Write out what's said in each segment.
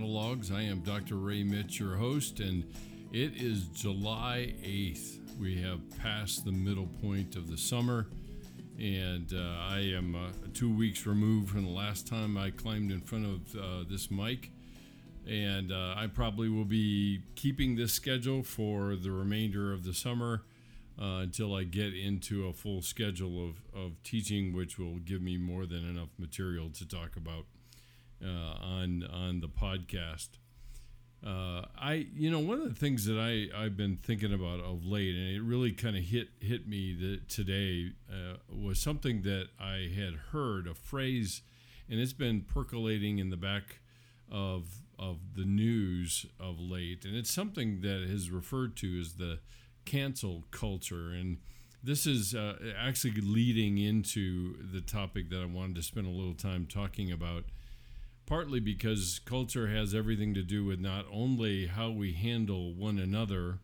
Monologues. I am Dr. Ray Mitch, your host, and it is July 8th. We have passed the middle point of the summer, and uh, I am uh, two weeks removed from the last time I climbed in front of uh, this mic. And uh, I probably will be keeping this schedule for the remainder of the summer uh, until I get into a full schedule of, of teaching, which will give me more than enough material to talk about uh, on on the podcast. Uh, I you know one of the things that I I've been thinking about of late, and it really kind of hit hit me that today uh, was something that I had heard a phrase, and it's been percolating in the back of of the news of late, and it's something that is referred to as the cancel culture and this is uh, actually leading into the topic that I wanted to spend a little time talking about partly because culture has everything to do with not only how we handle one another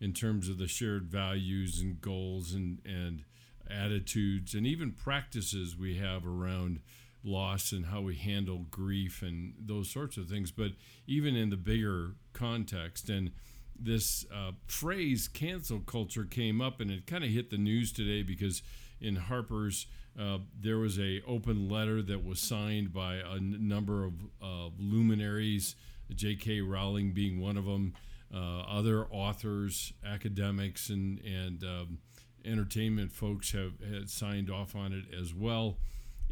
in terms of the shared values and goals and, and attitudes and even practices we have around loss and how we handle grief and those sorts of things, but even in the bigger context. And this uh, phrase cancel culture came up and it kind of hit the news today because in Harper's uh, there was a open letter that was signed by a n- number of uh, luminaries, J.K. Rowling being one of them, uh, other authors, academics, and and um, entertainment folks have had signed off on it as well.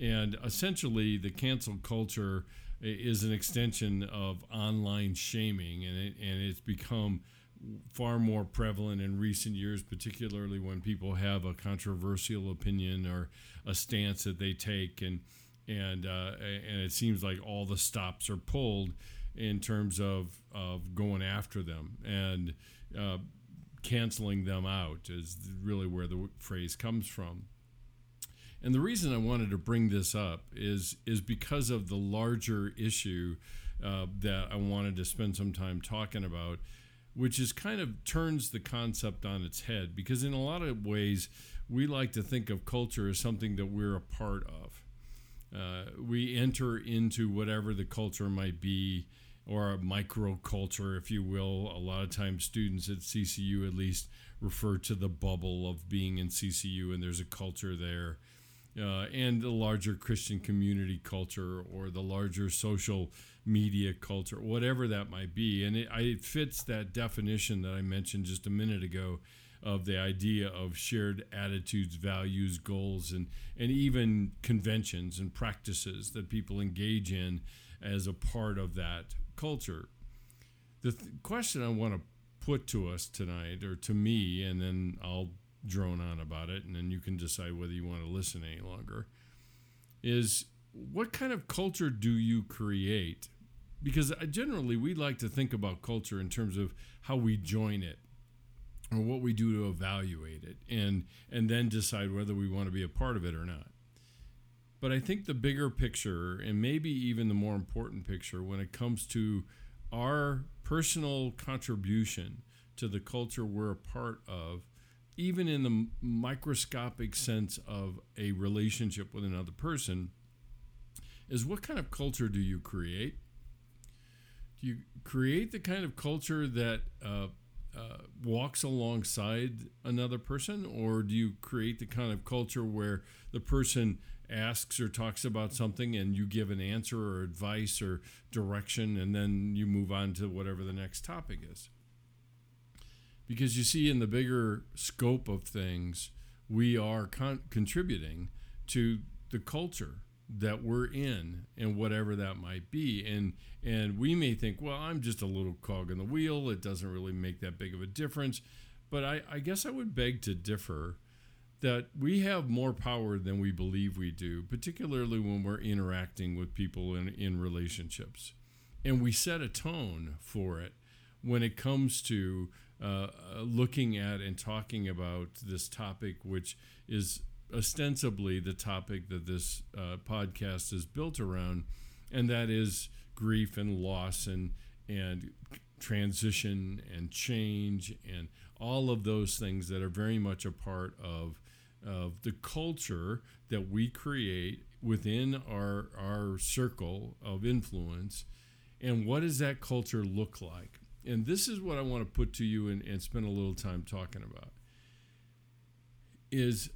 And essentially, the cancel culture is an extension of online shaming, and it, and it's become far more prevalent in recent years, particularly when people have a controversial opinion or a stance that they take, and and uh, and it seems like all the stops are pulled in terms of of going after them and uh, canceling them out is really where the phrase comes from. And the reason I wanted to bring this up is is because of the larger issue uh, that I wanted to spend some time talking about which is kind of turns the concept on its head because in a lot of ways we like to think of culture as something that we're a part of. Uh, we enter into whatever the culture might be or a microculture, if you will. A lot of times, students at CCU at least refer to the bubble of being in CCU, and there's a culture there uh, and the larger Christian community culture or the larger social media culture, whatever that might be. And it, it fits that definition that I mentioned just a minute ago of the idea of shared attitudes, values, goals, and, and even conventions and practices that people engage in as a part of that culture. The th- question I want to put to us tonight, or to me, and then I'll drone on about it, and then you can decide whether you want to listen any longer. Is what kind of culture do you create? Because uh, generally we like to think about culture in terms of how we join it or what we do to evaluate it and and then decide whether we want to be a part of it or not. But I think the bigger picture and maybe even the more important picture when it comes to our personal contribution to the culture we're a part of even in the microscopic sense of a relationship with another person, is what kind of culture do you create? Do you create the kind of culture that uh, uh, walks alongside another person, or do you create the kind of culture where the person asks or talks about something and you give an answer or advice or direction, and then you move on to whatever the next topic is? because you see in the bigger scope of things we are con- contributing to the culture that we're in and whatever that might be. And and we may think well i'm just a little cog in the wheel. It doesn't really make that big of a difference. But i, I guess i would beg to differ that we have more power than we believe we do particularly when we're interacting with people in, in relationships. And we set a tone for it when it comes to uh, looking at and talking about this topic, which is ostensibly the topic that this uh, podcast is built around, and that is grief and loss and and transition and change and all of those things that are very much a part of of the culture that we create within our our circle of influence And what does that culture look like? And this is what I want to put to you and, and spend a little time talking about. Is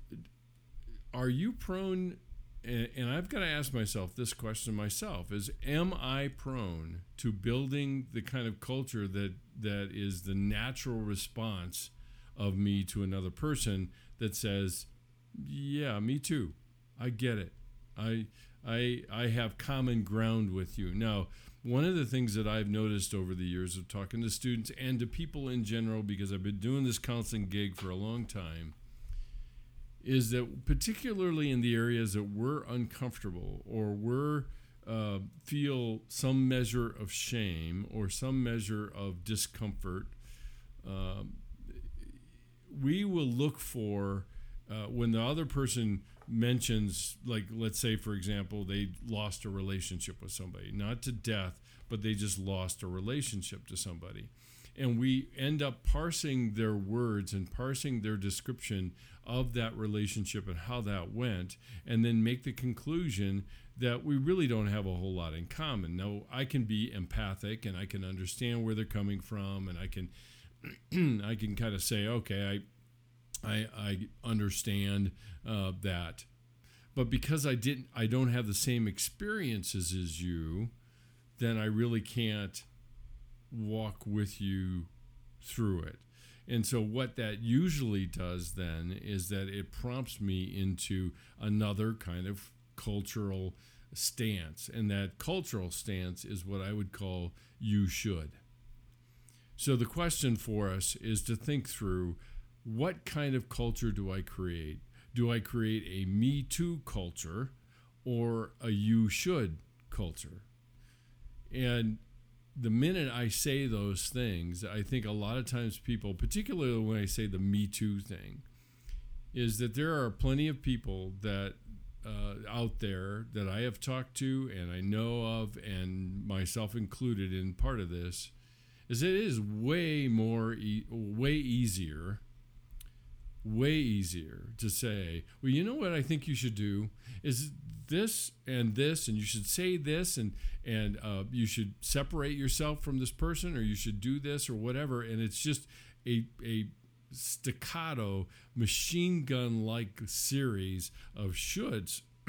are you prone and, I've got to ask myself this question myself is am I prone to building the kind of culture that that is the natural response of me to another person that says, "Yeah, me too. I get it. I I I have common ground with you." Now, one of the things that I've noticed over the years of talking to students and to people in general because I've been doing this counseling gig for a long time is that particularly in the areas that we're uncomfortable or we're uh, feel some measure of shame or some measure of discomfort, uh, we will look for uh, when the other person mentions, like, let's say, for example, they lost a relationship with somebody, not to death, but they just lost a relationship to somebody. And we end up parsing their words and parsing their description of that relationship and how that went, and then make the conclusion that we really don't have a whole lot in common. Now, I can be empathic and I can understand where they're coming from, and I can I can kind of say, okay, I I, I understand uh, that, but because I didn't, I don't have the same experiences as you, then I really can't walk with you through it. And so, what that usually does then is that it prompts me into another kind of cultural stance. And that cultural stance is what I would call you should. So, the question for us is to think through what kind of culture do I create? Do I create a me too culture or a you should culture? And the minute I say those things, I think a lot of times people, particularly when I say the Me Too thing, is that there are plenty of people that uh, out there that I have talked to and I know of, and myself included in part of this, is it is way more, e- way easier, way easier to say, well, you know what I think you should do? Is this and this, and you should say this, and and uh, you should separate yourself from this person, or you should do this, or whatever. And it's just a a staccato machine gun like series of shoulds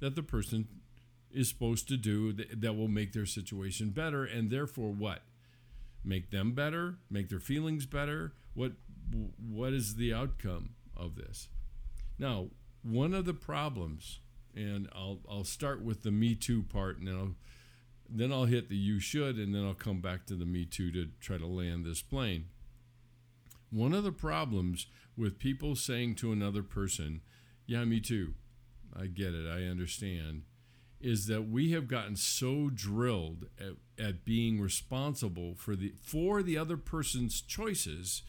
that the person is supposed to do that, that will make their situation better and therefore what? Make them better? Make their feelings better? What what is the outcome of this? Now one of the problems and I'll I'll start with the Me Too part, and then I'll then I'll hit the you should, and then I'll come back to the Me Too to try to land this plane. One of the problems with people saying to another person, "Yeah, me too," I get it, I understand, is that we have gotten so drilled at, at being responsible for the for the other person's choices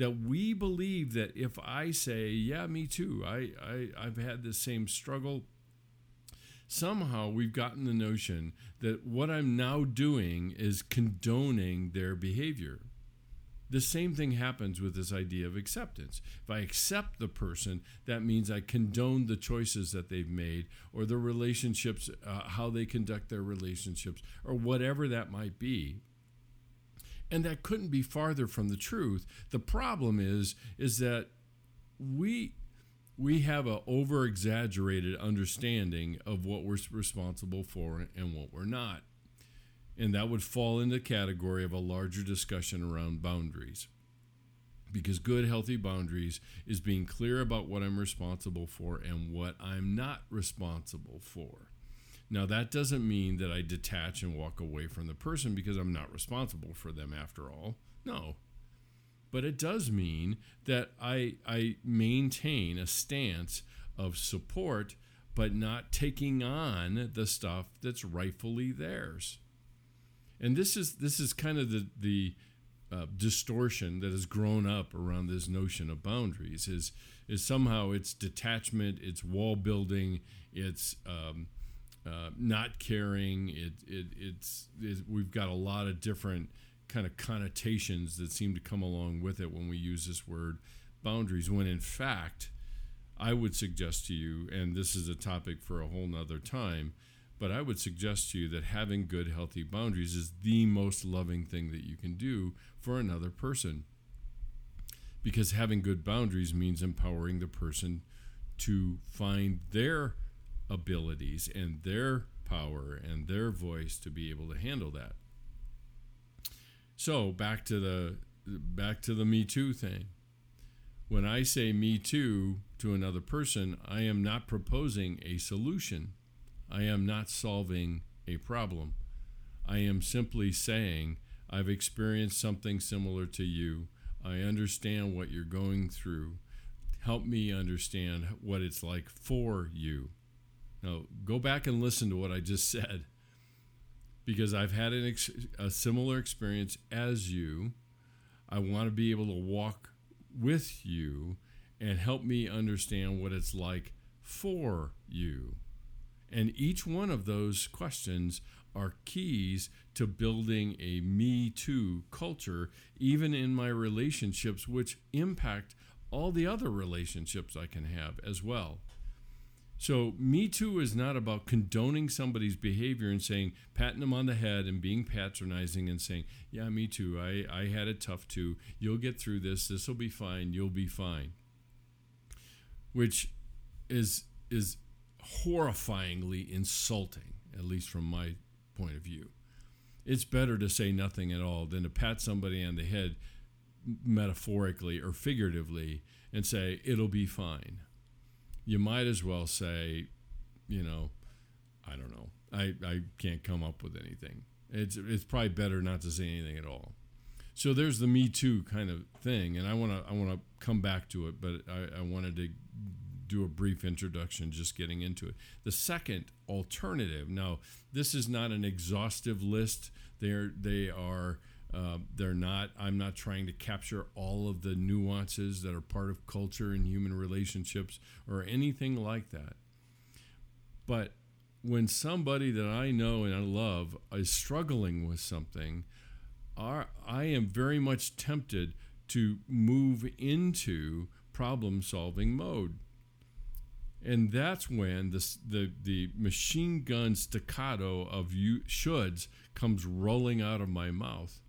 that we believe that if I say, "Yeah, me too," I, I I've had the same struggle somehow we've gotten the notion that what I'm now doing is condoning their behavior. The same thing happens with this idea of acceptance. If I accept the person, that means I condone the choices that they've made or the relationships, uh, how they conduct their relationships, or whatever that might be. And that couldn't be farther from the truth. The problem is, is that we we have an over exaggerated understanding of what we're responsible for and what we're not. And that would fall in the category of a larger discussion around boundaries. Because good, healthy boundaries is being clear about what I'm responsible for and what I'm not responsible for. Now, that doesn't mean that I detach and walk away from the person because I'm not responsible for them after all. No, but it does mean that I, I maintain a stance of support, but not taking on the stuff that's rightfully theirs. And this is this is kind of the the uh, distortion that has grown up around this notion of boundaries. Is is somehow it's detachment, it's wall building, it's um, uh, not caring. It, it it's, it's we've got a lot of different kind of connotations that seem to come along with it when we use this word boundaries, when in fact, I would suggest to you, and this is a topic for a whole nother time, But I would suggest to you that having good, healthy boundaries is the most loving thing that you can do for another person. Because having good boundaries means empowering the person to find their abilities and their power and their voice to be able to handle that. So back to the back to the me too thing. When I say me too to another person, I am not proposing a solution. I am not solving a problem. I am simply saying, I've experienced something similar to you. I understand what you're going through. Help me understand what it's like for you. Now, go back and listen to what I just said because I've had ex- a similar experience as you. I want to be able to walk with you and help me understand what it's like for you. And each one of those questions are keys to building a me too culture, even in my relationships, which impact all the other relationships I can have as well. So, Me Too is not about condoning somebody's behavior and saying, patting them on the head and being patronizing and saying, Yeah, me too. I, I had it tough too. You'll get through this. This will be fine. You'll be fine. Which is, is horrifyingly insulting, at least from my point of view. It's better to say nothing at all than to pat somebody on the head metaphorically or figuratively and say, It'll be fine you might as well say, you know, I don't know. I, I can't come up with anything. It's it's probably better not to say anything at all. So there's the Me Too kind of thing, and I want to I want to come back to it, but I, I wanted to do a brief introduction, just getting into it. The second alternative. Now, this is not an exhaustive list. They're they are uh, they're not, I'm not trying to capture all of the nuances that are part of culture and human relationships or anything like that. But when somebody that I know and I love is struggling with something, I am very much tempted to move into problem solving mode. And that's when the, the, the machine gun staccato of you shoulds comes rolling out of my mouth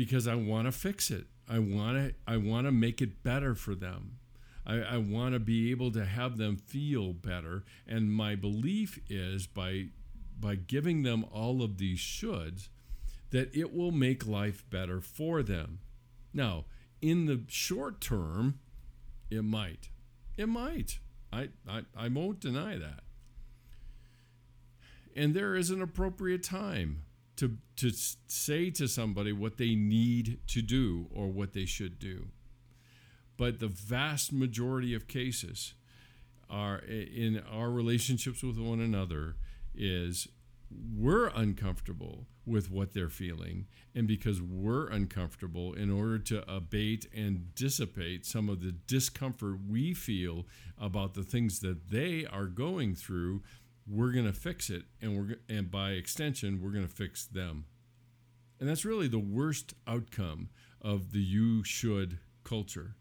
because I want to fix it. I want to I want to make it better for them. I, I want to be able to have them feel better. And my belief is by by giving them all of these shoulds, that it will make life better for them. Now, in the short term, it might. It might. I, I, I won't deny that. And there is an appropriate time to to say to somebody what they need to do or what they should do. But the vast majority of cases are in our relationships with one another is we're uncomfortable with what they're feeling and because we're uncomfortable in order to abate and dissipate some of the discomfort we feel about the things that they are going through we're going to fix it and we're and by extension we're going to fix them. And that's really the worst outcome of the you should culture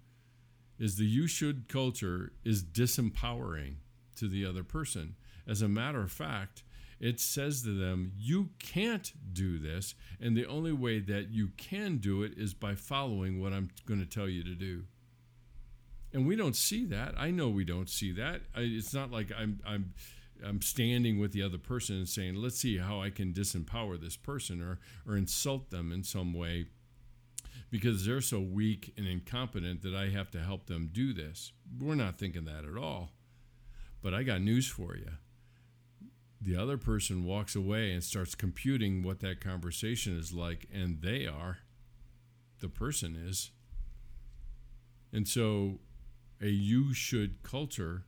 is the you should culture is disempowering to the other person. As a matter of fact it says to them you can't do this and the only way that you can do it is by following what i'm going to tell you to do. And we don't see that. I know we don't see that. I, it's not like i'm i'm I'm standing with the other person and saying, let's see how I can disempower this person or, or insult them in some way because they're so weak and incompetent that I have to help them do this. We're not thinking that at all. But I got news for you. The other person walks away and starts computing what that conversation is like, and they are. The person is. And so a you should culture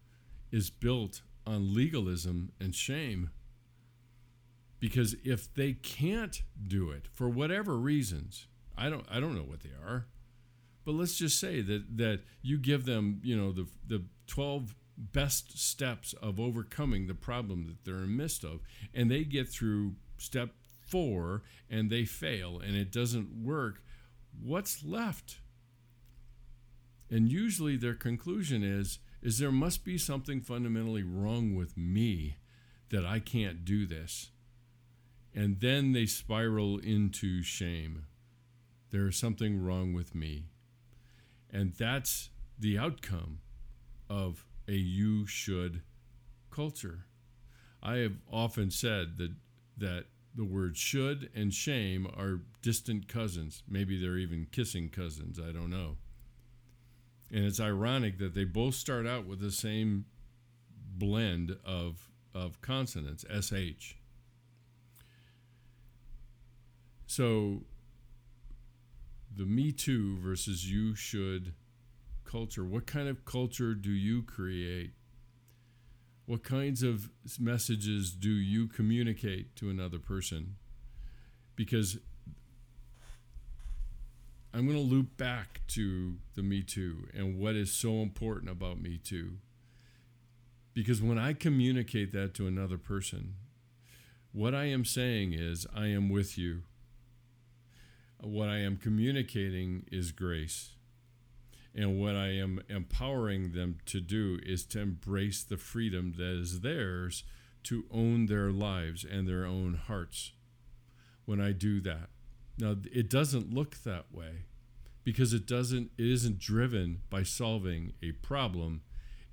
is built on legalism and shame. Because if they can't do it for whatever reasons, I don't I don't know what they are. But let's just say that that you give them, you know, the the 12 best steps of overcoming the problem that they're in midst of and they get through step 4 and they fail and it doesn't work, what's left? And usually their conclusion is is there must be something fundamentally wrong with me that I can't do this. And then they spiral into shame. There is something wrong with me. And that's the outcome of a you should culture. I have often said that that the word should and shame are distant cousins. Maybe they're even kissing cousins. I don't know. And it's ironic that they both start out with the same blend of, of consonants, SH. So the Me Too versus You Should culture, what kind of culture do you create? What kinds of messages do you communicate to another person? Because I'm going to loop back to the Me Too and what is so important about Me Too. Because when I communicate that to another person, what I am saying is, I am with you. What I am communicating is grace. And what I am empowering them to do is to embrace the freedom that is theirs to own their lives and their own hearts when I do that. Now, it doesn't look that way because it doesn't it isn't driven by solving a problem.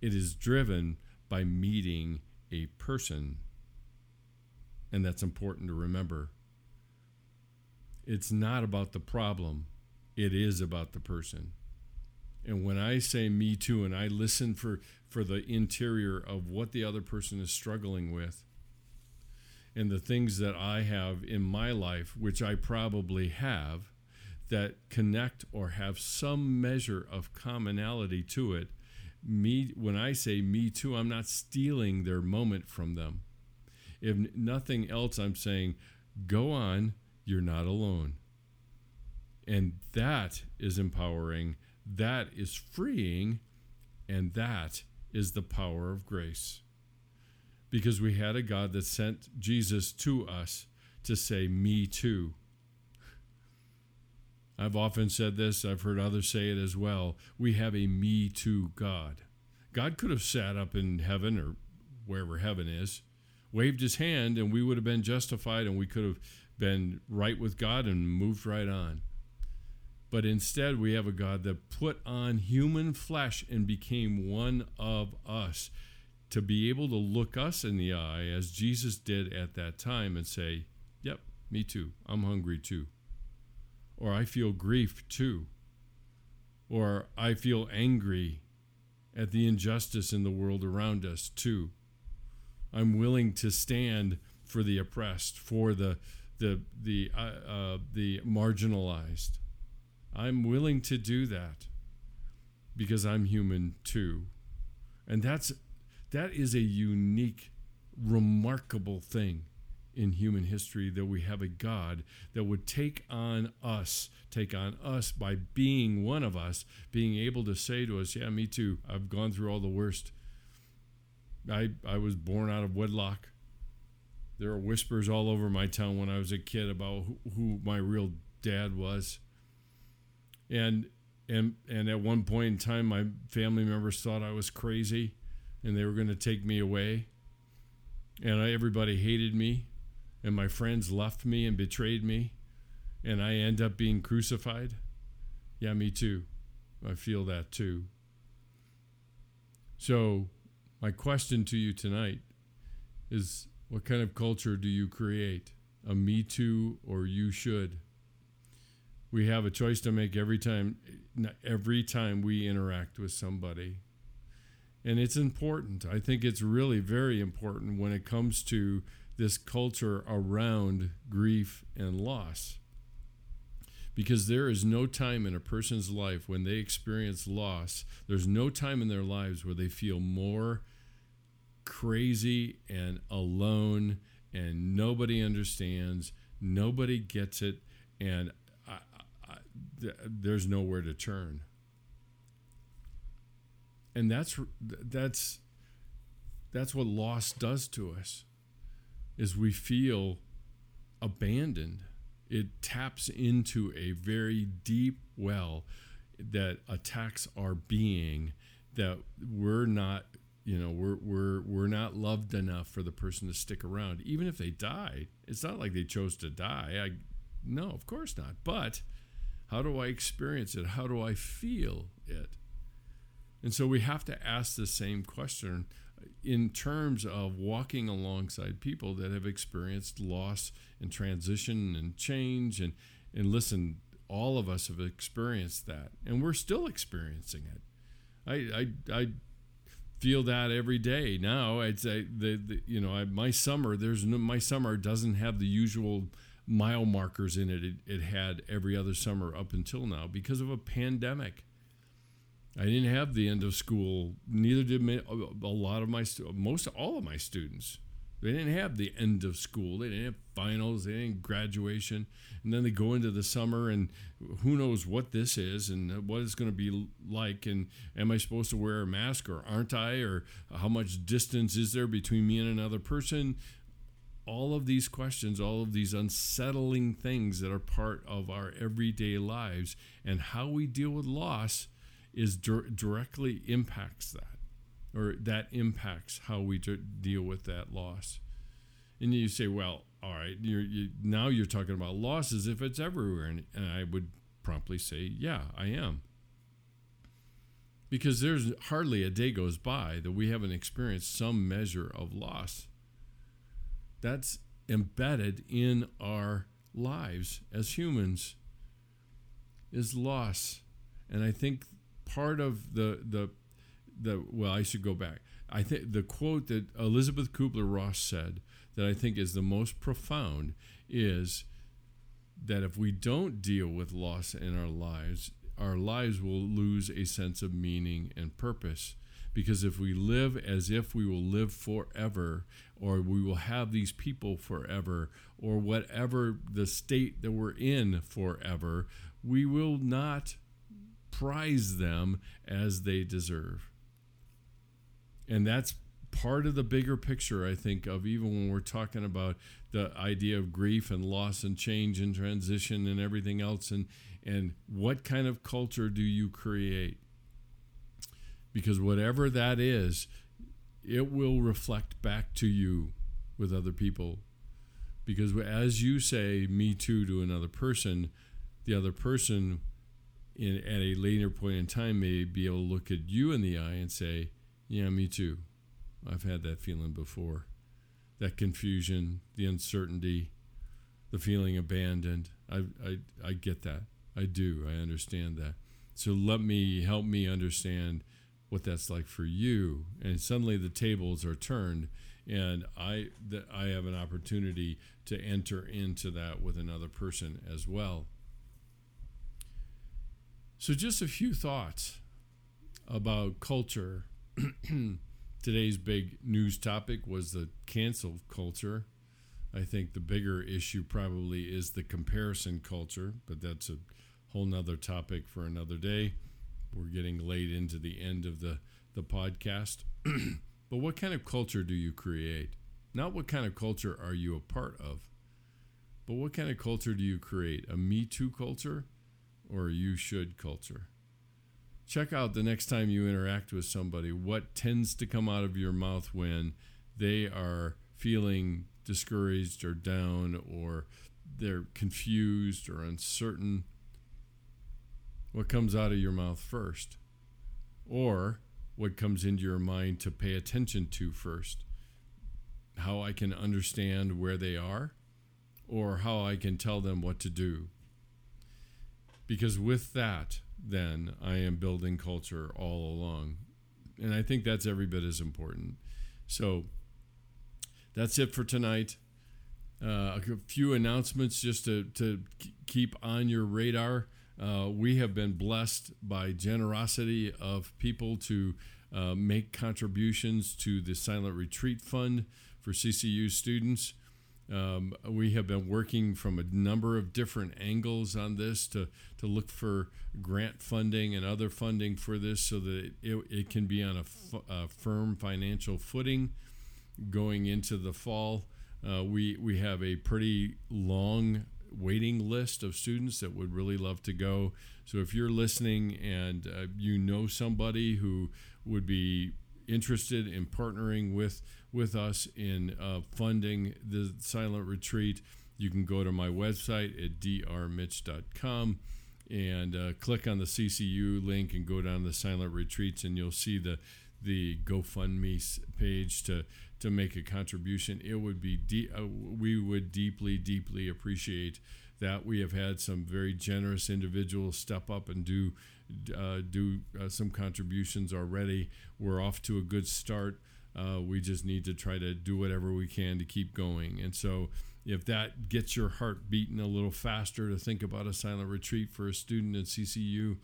It is driven by meeting a person. And that's important to remember. It's not about the problem. It is about the person. And when I say me too, and I listen for, for the interior of what the other person is struggling with, and the things that I have in my life, which I probably have, that connect or have some measure of commonality to it. Me, when I say me too, I'm not stealing their moment from them. If nothing else, I'm saying, go on, you're not alone. And that is empowering that is freeing, and that is the power of grace. Because we had a God that sent Jesus to us to say, Me too. I've often said this, I've heard others say it as well. We have a me too God. God could have sat up in heaven or wherever heaven is, waved his hand, and we would have been justified and we could have been right with God and moved right on. But instead, we have a God that put on human flesh and became one of us to be able to look us in the eye as Jesus did at that time and say, Yep, me too. I'm hungry too. Or I feel grief too. Or I feel angry at the injustice in the world around us too. I'm willing to stand for the oppressed, for the the the uh, uh, the marginalized. I'm willing to do that because I'm human too. And that's that is a unique remarkable thing in human history that we have a God that would take on us, take on us by being one of us, being able to say to us, Yeah, me too. I've gone through all the worst. I, I was born out of wedlock. There were whispers all over my town when I was a kid about who, who my real dad was and and and at one point in time my family members thought I was crazy and they were going to take me away. And I, everybody hated me and my friends left me and betrayed me and I end up being crucified. Yeah me too. I feel that too. So my question to you tonight is what kind of culture do you create? A me too or you should? We have a choice to make every time every time we interact with somebody and it's important. I think it's really very important when it comes to this culture around grief and loss. Because there is no time in a person's life when they experience loss. There's no time in their lives where they feel more crazy and alone and nobody understands nobody gets it and there's nowhere to turn. And that's that's that's what loss does to us is we feel abandoned. It taps into a very deep well that attacks our being that we're not you know we're we're we're not loved enough for the person to stick around. Even if they died it's not like they chose to die. I no of course not. But how do i experience it? How do i feel it and so we have to ask the same question in terms of walking alongside people that have experienced loss and transition and change. And and listen all of us have experienced that and we're still experiencing it. I i, I feel that every day now. I'd say the, the you know I, my summer there's no my summer doesn't have the usual mile markers in it. it it had every other summer up until now because of a pandemic I didn't have the end of school. Neither did a lot of my most all of my students. They didn't have the end of school. They didn't have finals. They didn't graduation. And then they go into the summer, and who knows what this is and what it's going to be like. And am I supposed to wear a mask or aren't I? Or how much distance is there between me and another person? All of these questions, all of these unsettling things that are part of our everyday lives, and how we deal with loss is directly impacts that or that impacts how we deal with that loss. And you say well all right you're, you, now you're talking about losses if it's everywhere. And, and i would promptly say yeah i am. Because there's hardly a day goes by that we haven't experienced some measure of loss that's embedded in our lives as humans is loss. And i think part of the the the well, I should go back. I think the quote that Elisabeth Kubler Ross said that I think is the most profound is that if we don't deal with loss in our lives, our lives will lose a sense of meaning and purpose. Because if we live as if we will live forever, or we will have these people forever, or whatever the state that we're in forever, we will not prize them as they deserve. And that's part of the bigger picture, I think, of even when we're talking about the idea of grief and loss and change and transition and everything else. And, and what kind of culture do you create? Because whatever that is, it will reflect back to you with other people. Because as you say, me too, to another person, the other person in, at a later point in time may be able to look at you in the eye and say, Yeah, me too. I've had that feeling before. That confusion, the uncertainty, the feeling abandoned. I, I, I get that. I do. I understand that. So let me help me understand what that's like for you. And suddenly the tables are turned, and I, that I have an opportunity to enter into that with another person as well. So, just a few thoughts about culture. Today's big news topic was the cancel culture. I think the bigger issue probably is the comparison culture, but that's a whole nother topic for another day. We're getting late into the end of the, the podcast. but what kind of culture do you create? Not what kind of culture are you a part of, but what kind of culture do you create? A Me Too culture? Or you should culture. Check out the next time you interact with somebody what tends to come out of your mouth when they are feeling discouraged or down or they're confused or uncertain. What comes out of your mouth first? Or what comes into your mind to pay attention to first? How I can understand where they are or how I can tell them what to do because with that, then I am building culture all along. And I think that's every bit as important. So that's it for tonight. Uh, a few announcements just to, to keep on your radar. Uh, we have been blessed by generosity of people to uh, make contributions to the Silent Retreat Fund for CCU students. Um, we have been working from a number of different angles on this to, to look for grant funding and other funding for this so that it, it can be on a, f- a firm financial footing going into the fall. Uh, we, we have a pretty long waiting list of students that would really love to go. So if you're listening and uh, you know somebody who would be interested in partnering with with us in uh, funding the silent retreat, you can go to my website at drmitch.com and uh, click on the CCU link and go down to the silent retreats, and you'll see the the GoFundMe page to to make a contribution. It would be de- uh, we would deeply deeply appreciate that. We have had some very generous individuals step up and do uh, do uh, some contributions already. We're off to a good start. Uh, we just need to try to do whatever we can to keep going. And so, if that gets your heart beating a little faster to think about a silent retreat for a student at CCU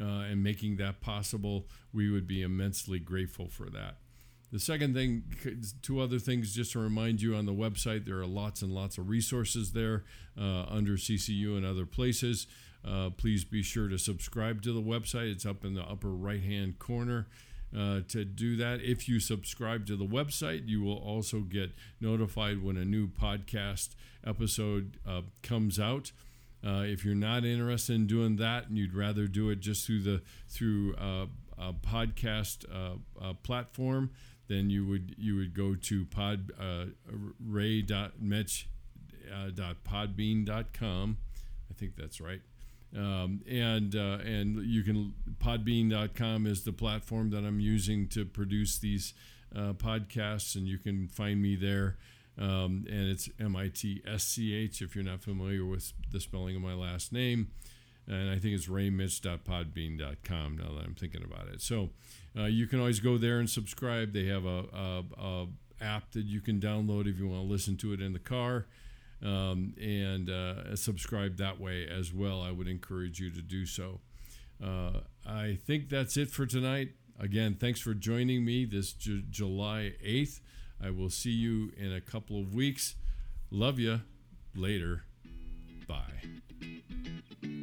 uh, and making that possible, we would be immensely grateful for that. The second thing, two other things just to remind you on the website, there are lots and lots of resources there uh, under CCU and other places. Uh, please be sure to subscribe to the website. It's up in the upper right hand corner. Uh, to do that, if you subscribe to the website, you will also get notified when a new podcast episode uh, comes out. Uh, if you're not interested in doing that and you'd rather do it just through the through uh, a podcast uh, platform, then you would you would go to pod ray.mitch .podbean.com. I think that's right. Um, and uh, and you can podbean.com is the platform that I'm using to produce these uh, podcasts, and you can find me there. Um, and it's M I T S C H if you're not familiar with the spelling of my last name. And I think it's raymitch.podbean.com now that I'm thinking about it. So uh, you can always go there and subscribe. They have a, a, a app that you can download if you want to listen to it in the car um, and uh, subscribe that way as well. I would encourage you to do so. Uh, I think that's it for tonight. Again, thanks for joining me this J- July 8th. I will see you in a couple of weeks. Love you. Later. Bye.